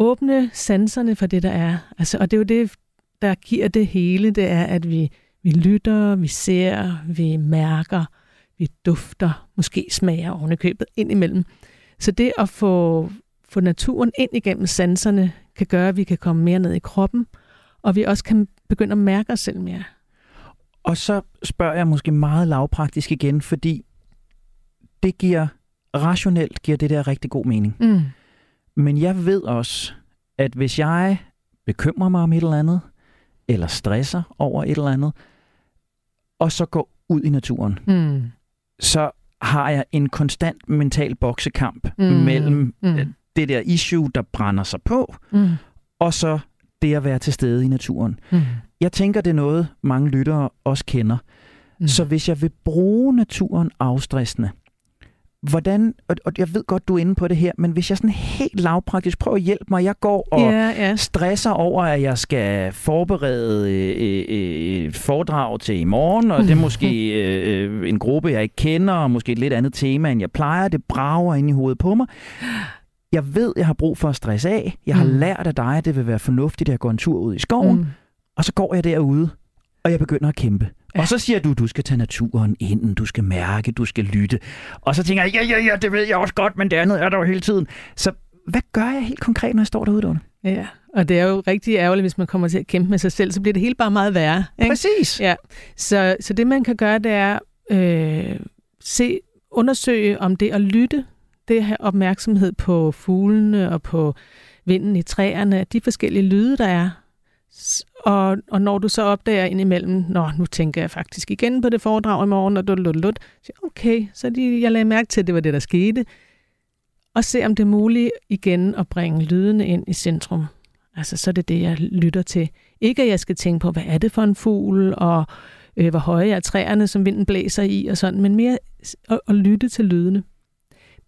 åbne sanserne for det, der er. Altså, og det er jo det, der giver det hele, det er, at vi, vi lytter, vi ser, vi mærker, vi dufter, måske smager ovenikøbet ind imellem. Så det at få, få naturen ind igennem sanserne, kan gøre, at vi kan komme mere ned i kroppen, og vi også kan begynde at mærke os selv mere. Og så spørger jeg måske meget lavpraktisk igen, fordi det giver rationelt giver det der rigtig god mening. Mm. Men jeg ved også, at hvis jeg bekymrer mig om et eller andet, eller stresser over et eller andet, og så går ud i naturen, mm. så har jeg en konstant mental boksekamp mm. mellem mm. Øh, det der issue, der brænder sig på, mm. og så det at være til stede i naturen. Mm. Jeg tænker, det er noget, mange lyttere også kender. Mm. Så hvis jeg vil bruge naturen afstressende, hvordan, og, og jeg ved godt, du er inde på det her, men hvis jeg sådan helt lavpraktisk prøver at hjælpe mig, jeg går og yeah, yeah. stresser over, at jeg skal forberede øh, øh, et foredrag til i morgen, og det er måske øh, en gruppe, jeg ikke kender, og måske et lidt andet tema, end jeg plejer, det brager ind i hovedet på mig. Jeg ved, jeg har brug for at stresse af. Jeg har mm. lært af dig, at det vil være fornuftigt, at jeg går en tur ud i skoven, mm. og så går jeg derude, og jeg begynder at kæmpe. Ja. Og så siger du, du skal tage naturen ind, du skal mærke, du skal lytte. Og så tænker jeg, ja, ja, ja, det ved jeg også godt, men det andet er der jo hele tiden. Så hvad gør jeg helt konkret, når jeg står derude, Dorne? Ja, og det er jo rigtig ærgerligt, hvis man kommer til at kæmpe med sig selv, så bliver det hele bare meget værre. Ikke? Præcis. Ja. Så, så det, man kan gøre, det er øh, se, undersøge om det at lytte, det at have opmærksomhed på fuglene og på vinden i træerne, de forskellige lyde, der er, og, og når du så opdager indimellem, nå, nu tænker jeg faktisk igen på det foredrag i morgen, og du lut, så okay, så de, jeg lagde mærke til, at det var det, der skete. Og se, om det er muligt igen at bringe lydene ind i centrum. Altså, så er det det, jeg lytter til. Ikke, at jeg skal tænke på, hvad er det for en fugl, og øh, hvor høje er træerne, som vinden blæser i, og sådan, men mere at, at lytte til lydene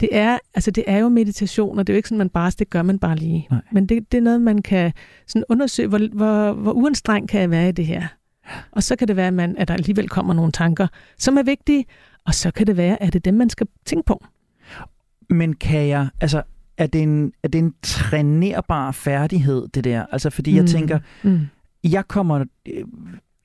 det er, altså det er jo meditation, og det er jo ikke sådan, man bare, det gør man bare lige. Nej. Men det, det er noget, man kan sådan undersøge, hvor, hvor, hvor uanstrengt kan jeg være i det her. Og så kan det være, at, man, at der alligevel kommer nogle tanker, som er vigtige, og så kan det være, at det er dem, man skal tænke på. Men kan jeg, altså er det en, er det en trænerbar færdighed, det der? Altså fordi mm. jeg tænker, mm. jeg kommer,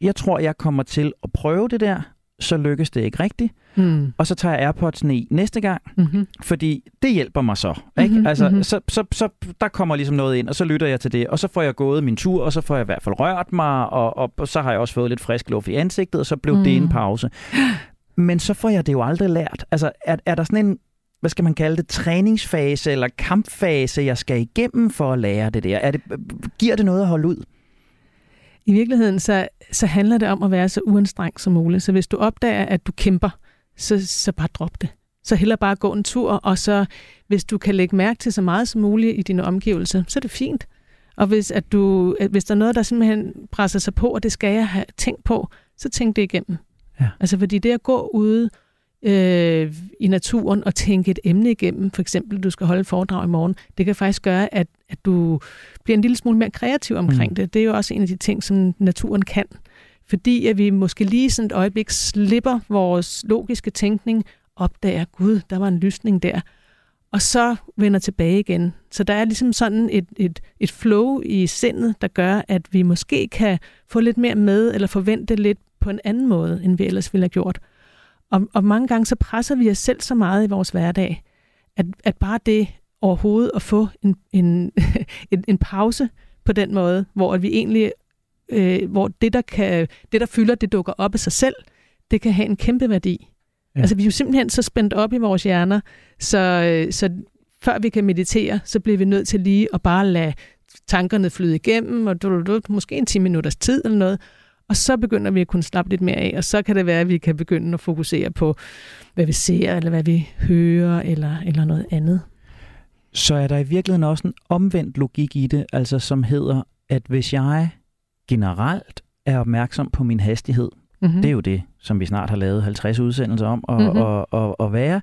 jeg tror, jeg kommer til at prøve det der, så lykkes det ikke rigtigt. Mm. Og så tager jeg AirPods i næste gang, mm-hmm. fordi det hjælper mig så. Ikke? Mm-hmm. Altså, mm-hmm. Så, så, så der kommer ligesom noget ind, og så lytter jeg til det, og så får jeg gået min tur, og så får jeg i hvert fald rørt mig, og, og, og så har jeg også fået lidt frisk luft i ansigtet, og så blev mm. det en pause. Men så får jeg det jo aldrig lært. Altså, er, er der sådan en, hvad skal man kalde det, træningsfase eller kampfase, jeg skal igennem for at lære det der? Er det, giver det noget at holde ud? I virkeligheden så, så handler det om at være så uanstrengt som muligt. Så hvis du opdager, at du kæmper, så, så bare drop det. Så heller bare gå en tur, og så hvis du kan lægge mærke til så meget som muligt i dine omgivelser, så er det fint. Og hvis, at du, at hvis der er noget, der simpelthen presser sig på, og det skal jeg have tænkt på, så tænk det igennem. Ja. Altså fordi det at gå ude øh, i naturen og tænke et emne igennem. For eksempel, du skal holde et foredrag i morgen. Det kan faktisk gøre, at, at du bliver en lille smule mere kreativ omkring mm. det. Det er jo også en af de ting, som naturen kan. Fordi at vi måske lige sådan et øjeblik slipper vores logiske tænkning, opdager, gud, der var en lysning der, og så vender tilbage igen. Så der er ligesom sådan et, et, et flow i sindet, der gør, at vi måske kan få lidt mere med, eller forvente lidt på en anden måde, end vi ellers ville have gjort. Og, og mange gange så presser vi os selv så meget i vores hverdag, at, at bare det overhovedet at få en, en, en, en pause på den måde, hvor vi egentlig, øh, hvor det der, kan, det, der fylder, det dukker op af sig selv, det kan have en kæmpe værdi. Ja. Altså vi er jo simpelthen så spændt op i vores hjerner, så, øh, så før vi kan meditere, så bliver vi nødt til lige at bare lade tankerne flyde igennem, og du, du, måske en 10 minutters tid eller noget, og så begynder vi at kunne slappe lidt mere af, og så kan det være, at vi kan begynde at fokusere på, hvad vi ser, eller hvad vi hører, eller, eller noget andet. Så er der i virkeligheden også en omvendt logik i det, altså som hedder, at hvis jeg generelt er opmærksom på min hastighed, mm-hmm. det er jo det, som vi snart har lavet 50 udsendelser om at, mm-hmm. at, at, at være,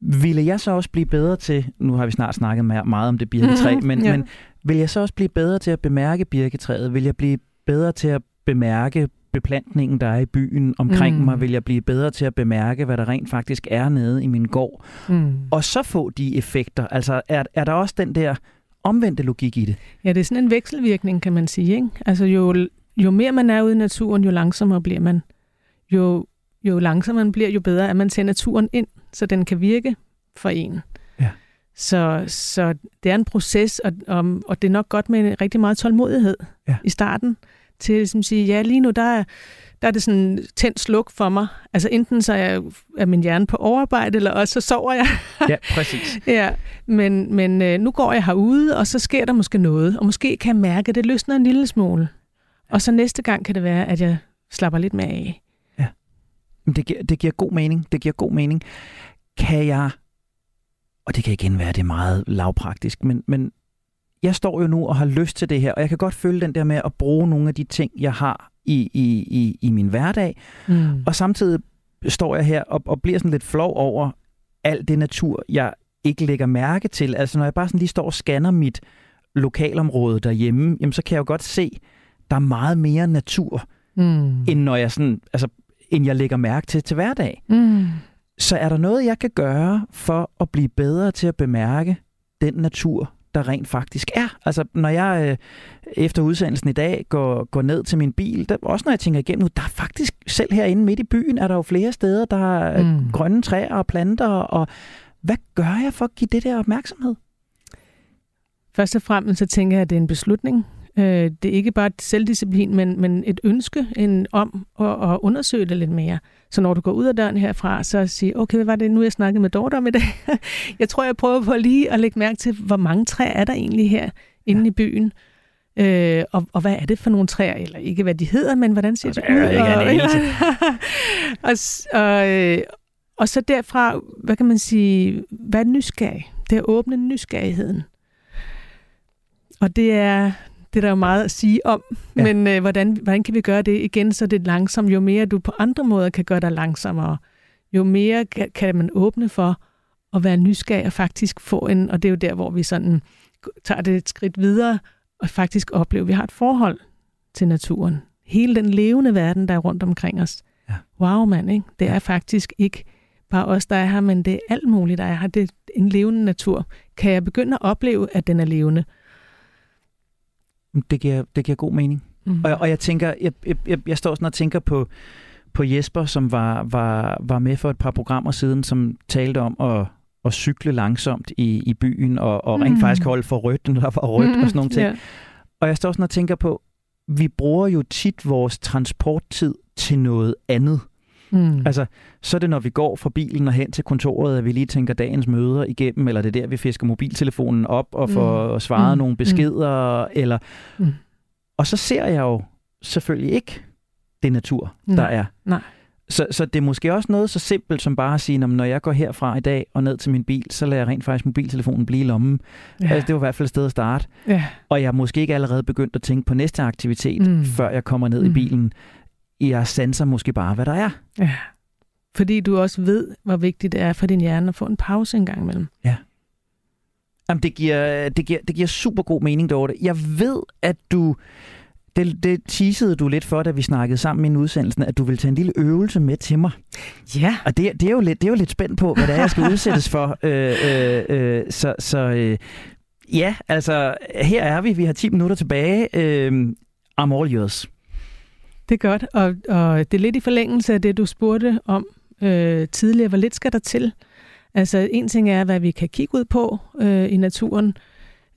ville jeg så også blive bedre til, nu har vi snart snakket meget om det birketræ, mm-hmm. men, ja. men vil jeg så også blive bedre til at bemærke birketræet? Vil jeg blive bedre til at bemærke beplantningen, der er i byen omkring mm. mig? Vil jeg blive bedre til at bemærke, hvad der rent faktisk er nede i min gård? Mm. Og så få de effekter. Altså, er, er der også den der omvendte logik i det? Ja, det er sådan en vekselvirkning, kan man sige. Ikke? Altså, jo, jo mere man er ude i naturen, jo langsommere bliver man. Jo, jo langsommere man bliver, jo bedre er man til naturen ind, så den kan virke for en. Ja. Så, så det er en proces, og, og, og det er nok godt med rigtig meget tålmodighed ja. i starten til at ligesom sige, ja, lige nu der er, der er det sådan tændt sluk for mig. Altså enten så er, er min hjerne på overarbejde, eller også så sover jeg. ja, præcis. ja, men, men øh, nu går jeg herude, og så sker der måske noget, og måske kan jeg mærke, at det løsner en lille smule. Og så næste gang kan det være, at jeg slapper lidt mere af. Ja, det giver, det giver god mening. Det giver god mening. Kan jeg, og det kan igen være, det er meget lavpraktisk, men, men jeg står jo nu og har lyst til det her, og jeg kan godt føle den der med at bruge nogle af de ting, jeg har i, i, i, i min hverdag. Mm. Og samtidig står jeg her og, og bliver sådan lidt flov over alt det natur, jeg ikke lægger mærke til. Altså når jeg bare sådan lige står og scanner mit lokalområde derhjemme, jamen så kan jeg jo godt se, der er meget mere natur, mm. end når jeg sådan, altså, end jeg lægger mærke til til hverdag. Mm. Så er der noget, jeg kan gøre for at blive bedre til at bemærke den natur, der rent faktisk er. Altså, når jeg øh, efter udsendelsen i dag går, går ned til min bil, der, også når jeg tænker igennem, der er faktisk, selv herinde midt i byen, er der jo flere steder, der er mm. grønne træer og planter, og hvad gør jeg for at give det der opmærksomhed? Først og fremmest så tænker jeg, at det er en beslutning. Øh, det er ikke bare et selvdisciplin, men, men et ønske en, om at, at undersøge det lidt mere. Så når du går ud af døren herfra, så siger okay, hvad var det nu, jeg snakkede med Dorte om i dag? jeg tror, jeg prøver på lige at lægge mærke til, hvor mange træer er der egentlig her inde ja. i byen. Øh, og, og hvad er det for nogle træer? Eller ikke, hvad de hedder, men hvordan ser det ud? Ikke og, og, og, øh, og så derfra, hvad kan man sige, hvad er nysgerrig? Det er at åbne nysgerrigheden. Og det er, det er der jo meget at sige om, ja. men øh, hvordan, hvordan kan vi gøre det igen, så det er langsomt? Jo mere du på andre måder kan gøre dig langsommere, jo mere kan, kan man åbne for at være nysgerrig og faktisk få en, og det er jo der, hvor vi sådan tager det et skridt videre, og faktisk opleve, at vi har et forhold til naturen. Hele den levende verden, der er rundt omkring os. Ja. Wow, mand, ikke? Det er faktisk ikke bare os, der er her, men det er alt muligt, der er her. Det er en levende natur. Kan jeg begynde at opleve, at den er levende? Det giver, det giver god mening. Mm. Og, og jeg tænker, jeg, jeg, jeg står sådan og tænker på, på Jesper, som var, var, var med for et par programmer siden, som talte om at, at cykle langsomt i, i byen, og, og rent mm. faktisk holde for rødt, når der var rødt mm. og sådan nogle ting. Yeah. Og jeg står sådan og tænker på, vi bruger jo tit vores transporttid til noget andet. Mm. Altså, så er det, når vi går fra bilen og hen til kontoret, at vi lige tænker dagens møder igennem, eller det er der, vi fisker mobiltelefonen op og får mm. svaret mm. nogle beskeder, mm. eller... Mm. Og så ser jeg jo selvfølgelig ikke det natur, der Nej. er. Nej. Så, så det er måske også noget så simpelt som bare at sige, når jeg går herfra i dag og ned til min bil, så lader jeg rent faktisk mobiltelefonen blive i lommen. Ja. Altså, det var i hvert fald et sted at starte. Ja. Og jeg er måske ikke allerede begyndt at tænke på næste aktivitet, mm. før jeg kommer ned mm. i bilen jeg sanser måske bare, hvad der er. Ja. fordi du også ved, hvor vigtigt det er for din hjerne at få en pause en gang imellem. Ja. Jamen, det giver, det giver, det giver super god mening, Dorte. Jeg ved, at du... Det, det teasede du lidt for, da vi snakkede sammen i en udsendelse, at du vil tage en lille øvelse med til mig. Ja. Og det, det, er, jo lidt, det er jo lidt spændt på, hvad det er, jeg skal udsættes for. Øh, øh, øh, så så øh, ja, altså, her er vi. Vi har 10 minutter tilbage. Øh, I'm all yours. Det er godt, og, og det er lidt i forlængelse af det, du spurgte om øh, tidligere. Hvor lidt skal der til? Altså, en ting er, hvad vi kan kigge ud på øh, i naturen,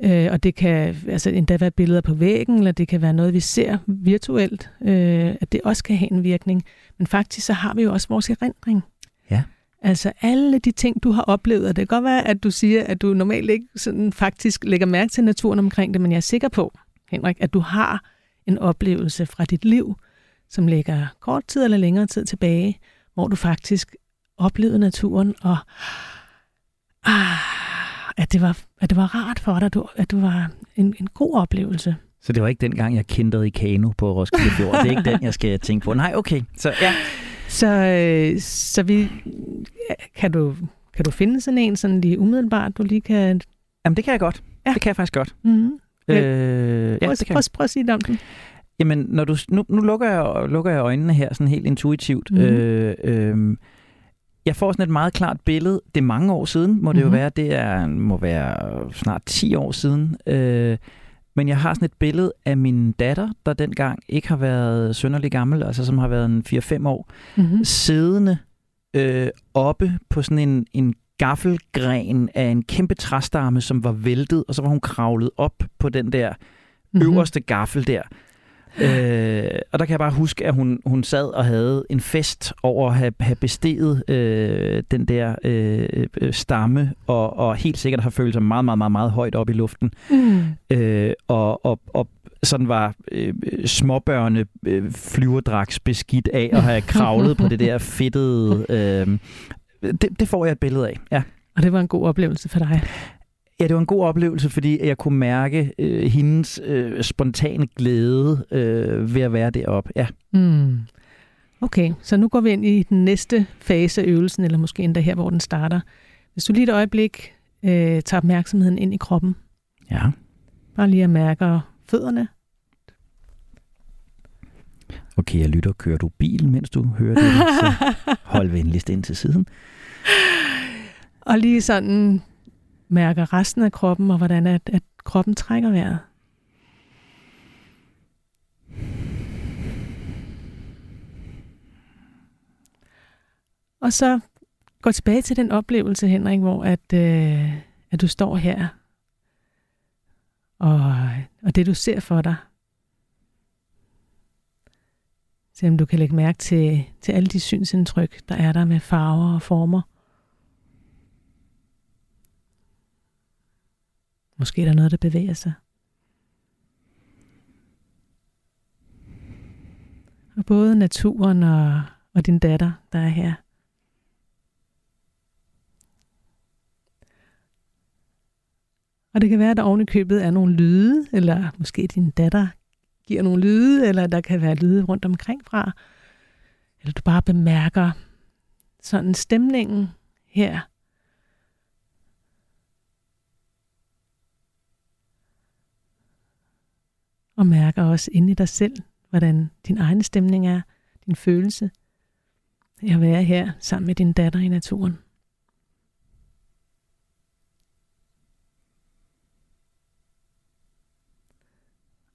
øh, og det kan altså, endda være billeder på væggen, eller det kan være noget, vi ser virtuelt, øh, at det også kan have en virkning. Men faktisk så har vi jo også vores erindring. Ja. Altså alle de ting, du har oplevet, og det kan godt være, at du siger, at du normalt ikke sådan faktisk lægger mærke til naturen omkring det, men jeg er sikker på, Henrik, at du har en oplevelse fra dit liv, som ligger kort tid eller længere tid tilbage, hvor du faktisk oplevede naturen, og ah, at, det var, at det var rart for dig, at, du, at du var en, en god oplevelse. Så det var ikke dengang, jeg kendte i kano på Roskilde Fjord. Det er ikke den, jeg skal tænke på. Nej, okay. Så ja. Så, øh, så vi, kan, du, kan du finde sådan en, sådan lige umiddelbart, du lige kan... Jamen, det kan jeg godt. Ja. Det kan jeg faktisk godt. Mm-hmm. Øh, ja, prøv, det kan prøv, prøv at sige det om den. Jamen, når du, nu, nu lukker, jeg, lukker jeg øjnene her sådan helt intuitivt. Mhm. Øh, øh, jeg får sådan et meget klart billede. Det er mange år siden, må det Mhm. jo være. Det er, må være snart 10 år siden. Øh, men jeg har sådan et billede af min datter, der dengang ikke har været sønderlig gammel, altså som har været en 4-5 år, Mm-hmm. siddende øh, oppe på sådan en, en gaffelgren af en kæmpe træstamme, som var væltet, og så var hun kravlet op på den der Mhm. øverste gaffel der. Øh, og der kan jeg bare huske, at hun, hun sad og havde en fest over at have, have besteget øh, den der øh, stamme, og, og helt sikkert har følt sig meget, meget, meget, meget højt op i luften. Mm. Øh, og, og, og sådan var øh, småbørne øh, flyverdrags beskidt af at have kravlet på det der fedtede... Øh, det, det får jeg et billede af, ja. Og det var en god oplevelse for dig. Ja, det var en god oplevelse, fordi jeg kunne mærke øh, hendes øh, spontane glæde øh, ved at være deroppe. Ja. Mm. Okay, så nu går vi ind i den næste fase af øvelsen, eller måske endda her, hvor den starter. Hvis du lige et øjeblik øh, tager opmærksomheden ind i kroppen, ja. bare lige at mærke fødderne. Okay, jeg lytter. Kører du bil, mens du hører det? Så hold venligst ind til siden. Og lige sådan mærker resten af kroppen, og hvordan at, at kroppen trækker vejret. Og så gå tilbage til den oplevelse, Henrik, hvor at, øh, at du står her, og, og det du ser for dig. Se om du kan lægge mærke til, til alle de synsindtryk, der er der med farver og former. Måske er der noget, der bevæger sig. Og både naturen og, og din datter, der er her. Og det kan være, at der oven i købet er nogle lyde, eller måske din datter giver nogle lyde, eller der kan være lyde rundt omkring fra. Eller du bare bemærker sådan stemningen her. Og mærker også inde i dig selv, hvordan din egen stemning er, din følelse af at være her sammen med din datter i naturen.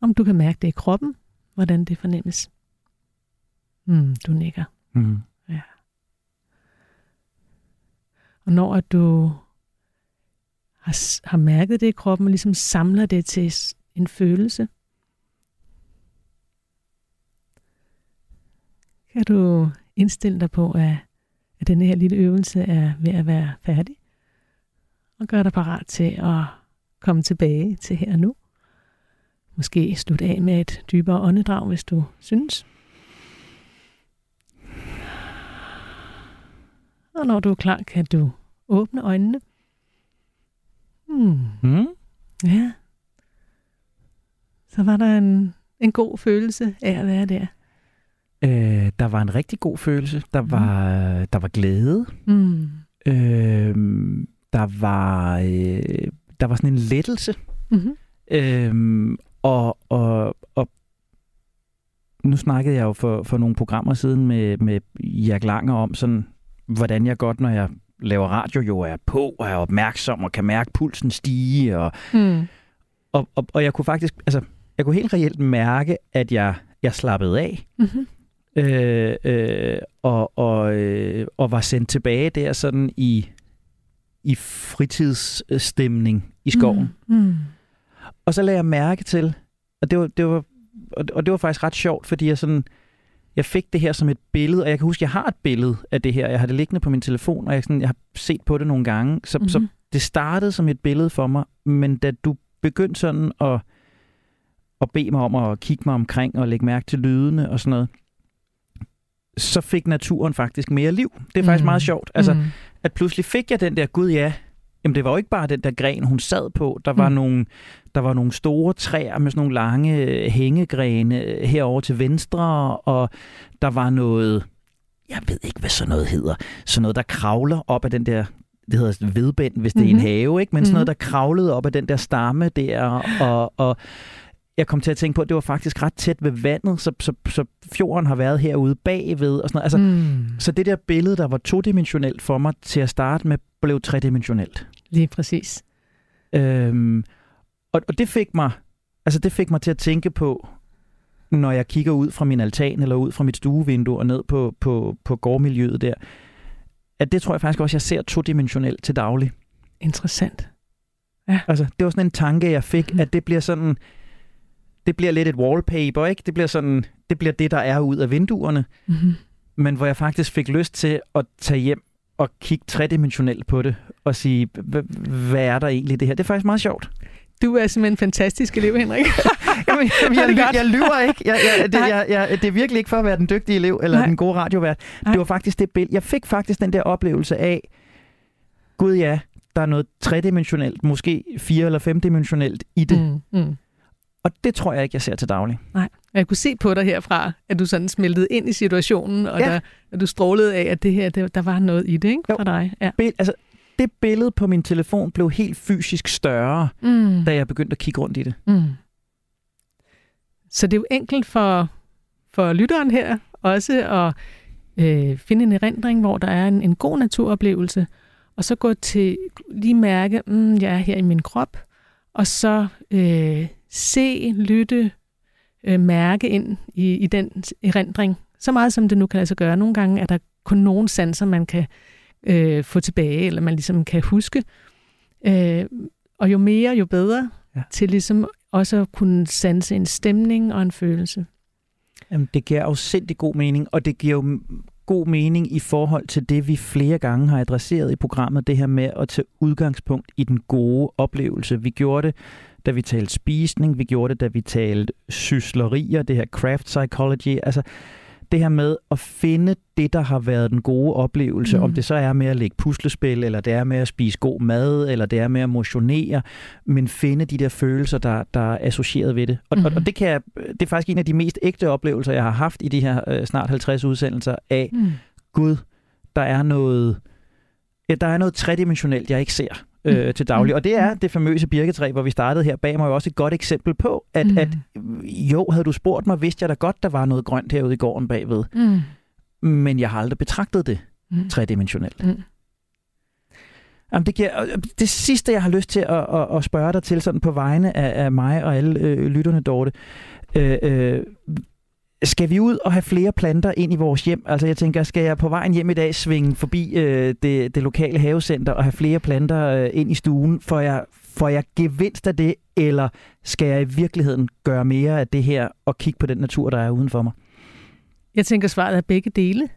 Om du kan mærke det i kroppen, hvordan det fornemmes. Mm, du nikker. Mm. Og når at du har, har mærket det i kroppen, og ligesom samler det til en følelse, kan du indstille dig på, at, at denne her lille øvelse er ved at være færdig, og gøre dig parat til at komme tilbage til her og nu. Måske slutte af med et dybere åndedrag, hvis du synes. Og når du er klar, kan du åbne øjnene. Hmm. Mm. Ja. Så var der en, en god følelse af at være der. Øh, der var en rigtig god følelse. Der Mhm. var, der var glæde. Mm. Øh, der var øh, der var sådan en lettelse. Mm-hmm. Øhm, og, og, og nu snakkede jeg jo for, for nogle programmer siden med, med Jack Langer om, sådan, hvordan jeg godt, når jeg laver radio, jo er på og er opmærksom og kan mærke pulsen stige. Og, Mm. og, og, og jeg kunne faktisk, altså, jeg kunne helt reelt mærke, at jeg, jeg slappede af. Mm-hmm. Øh, øh, og, og, øh, og var sendt tilbage der sådan i, i fritidsstemning i skoven. Mm. Mm. Og så lagde jeg mærke til, og det var, det var, og det var faktisk ret sjovt, fordi jeg sådan, jeg fik det her som et billede, og jeg kan huske, at jeg har et billede af det her. Jeg har det liggende på min telefon, og jeg, sådan, jeg har set på det nogle gange. Så, mm-hmm. så Mhm. det startede som et billede for mig, men da du begyndte sådan at, at bede mig om at kigge mig omkring og lægge mærke til lydene og sådan noget, så fik naturen faktisk mere liv. Det er faktisk Mm. meget sjovt. Altså, mm. at pludselig fik jeg den der, gud ja, jamen det var jo ikke bare den der gren, hun sad på. Der var, Mm. nogle, der var nogle store træer med sådan nogle lange øh, hængegrene øh, herover til venstre, og der var noget, jeg ved ikke, hvad sådan noget hedder, sådan noget, der kravler op af den der, det hedder vedbænd, hvis det mm-hmm. er Mhm. en have, ikke? men sådan noget, Mhm. der kravlede op af den der stamme der, og, og jeg kom til at tænke på, at det var faktisk ret tæt ved vandet, så, så, så fjorden har været herude bagved, og sådan noget. Altså, mm. så det der billede, der var todimensionelt for mig til at starte med, blev tredimensionelt. Lige præcis. Øhm, og, og det fik mig, altså det fik mig til at tænke på, når jeg kigger ud fra min altan eller ud fra mit stuevindue og ned på, på, på gårdmiljøet der, at det tror jeg faktisk også, jeg ser todimensionelt til daglig. Interessant. Altså, det var sådan en tanke, jeg fik, Mhm. at det bliver sådan, det bliver lidt et wallpaper, ikke? Det bliver sådan, det bliver det, der er ud af vinduerne, Mm-hmm. men hvor jeg faktisk fik lyst til at tage hjem og kigge tredimensionelt på det, og sige, "Hva- hvad er der egentlig det her? Det er faktisk meget sjovt. Du er simpelthen en fantastisk elev, Henrik. Jamen, jamen, jeg, godt? jeg lyver ikke. Jeg, jeg, det, jeg, jeg, det er virkelig ikke for at være den dygtige elev, eller Nej. den gode radiovært. Nej. Det var faktisk det billede. Jeg fik faktisk den der oplevelse af, gud ja, der er noget tredimensionelt, måske fire- eller femdimensionelt i det. Mm. Mm. Og det tror jeg ikke, jeg ser til daglig. Jeg kunne se på dig herfra, at du sådan smeltede ind i situationen, og Ja. der, at du strålede af, at det her, det, der var noget i det, ikke? Jo. For dig. Ja. Bill, altså, det billede på min telefon blev helt fysisk større, Mm. da jeg begyndte at kigge rundt i det. Mm. Så det er jo enkelt for, for lytteren her også at øh, finde en erindring, hvor der er en, en god naturoplevelse, og så gå til lige mærke, mm, jeg er her i min krop, og så øh, se, lytte, øh, mærke ind i, i den erindring, så meget som det nu kan lade sig gøre. Nogle gange er der kun nogle sanser, man kan øh, få tilbage, eller man ligesom kan huske. Øh, og jo mere, jo bedre, Ja. til ligesom også at kunne sanse en stemning og en følelse. Jamen, det giver afsindig god mening, og det giver jo god mening i forhold til det, vi flere gange har adresseret i programmet, det her med at tage udgangspunkt i den gode oplevelse. Vi gjorde det, da vi talte spisning, vi gjorde det, da vi talte syslerier, det her craft psychology, altså det her med at finde det, der har været den gode oplevelse, mm. Om det så er med at lægge puslespil, eller det er med at spise god mad, eller det er med at motionere, men finde de der følelser, der, der er associeret ved det. Og, mm. og, og det, kan jeg, det er faktisk en af de mest ægte oplevelser, jeg har haft i de her øh, snart 50 udsendelser af, Mm. Gud, der er noget, ja, der er noget tredimensionelt, jeg ikke ser øh, Mm. til daglig. Mm. Og det er det famøse birketræ, hvor vi startede her bag mig, jo også et godt eksempel på, at, Mm. at jo, havde du spurgt mig, vidste jeg da godt, der var noget grønt herude i gården bagved. Mm. Men jeg har aldrig betragtet det Mm. tredimensionelt. Mm. Jamen, det, giver, øh, det sidste, jeg har lyst til at, at, at spørge dig til, sådan på vegne af, af mig og alle øh, lytterne, Dorte. Øh, øh, skal vi ud og have flere planter ind i vores hjem? Altså jeg tænker, skal jeg på vejen hjem i dag svinge forbi øh, det, det lokale havecenter og have flere planter øh, ind i stuen? Får jeg, får jeg gevinst af det, eller skal jeg i virkeligheden gøre mere af det her og kigge på den natur, der er uden for mig? Jeg tænker, svaret er begge dele.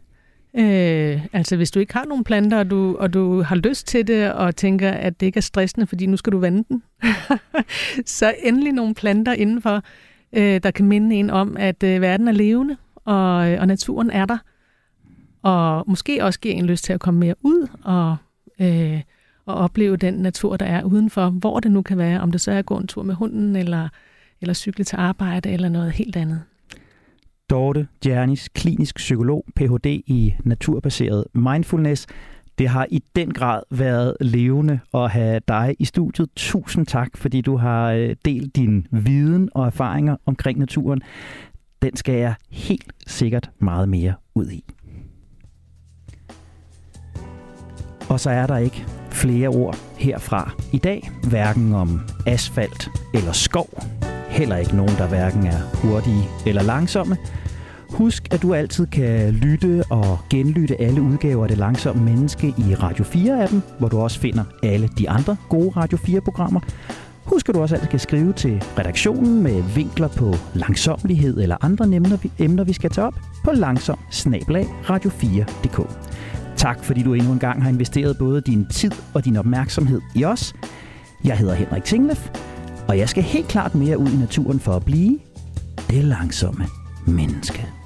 Øh, altså hvis du ikke har nogen planter, og du, og du har lyst til det, og tænker, at det ikke er stressende, fordi nu skal du vande den, så endelig nogle planter indenfor, øh, der kan minde en om, at øh, verden er levende, og, øh, og naturen er der. Og måske også give en lyst til at komme mere ud og, øh, og opleve den natur, der er udenfor, hvor det nu kan være, om det så er at gå en tur med hunden, eller, eller cykle til arbejde, eller noget helt andet. Dorte Jernis, klinisk psykolog, Ph.D. i naturbaseret mindfulness. Det har i den grad været levende at have dig i studiet. Tusind tak, fordi du har øh, delt din viden og erfaringer omkring naturen. Den skal jeg helt sikkert meget mere ud i. Og så er der ikke flere ord herfra i dag, hverken om asfalt eller skov. Heller ikke nogen, der hverken er hurtige eller langsomme. Husk, at du altid kan lytte og genlytte alle udgaver af Det Langsomme Menneske i Radio 4-appen, hvor du også finder alle de andre gode Radio 4-programmer. Husk, at du også altid kan skrive til redaktionen med vinkler på langsomlighed eller andre emner, vi skal tage op på langsom radio4.dk. Tak fordi du endnu en gang har investeret både din tid og din opmærksomhed i os. Jeg hedder Henrik Tinglef, og jeg skal helt klart mere ud i naturen for at blive det langsomme menneske.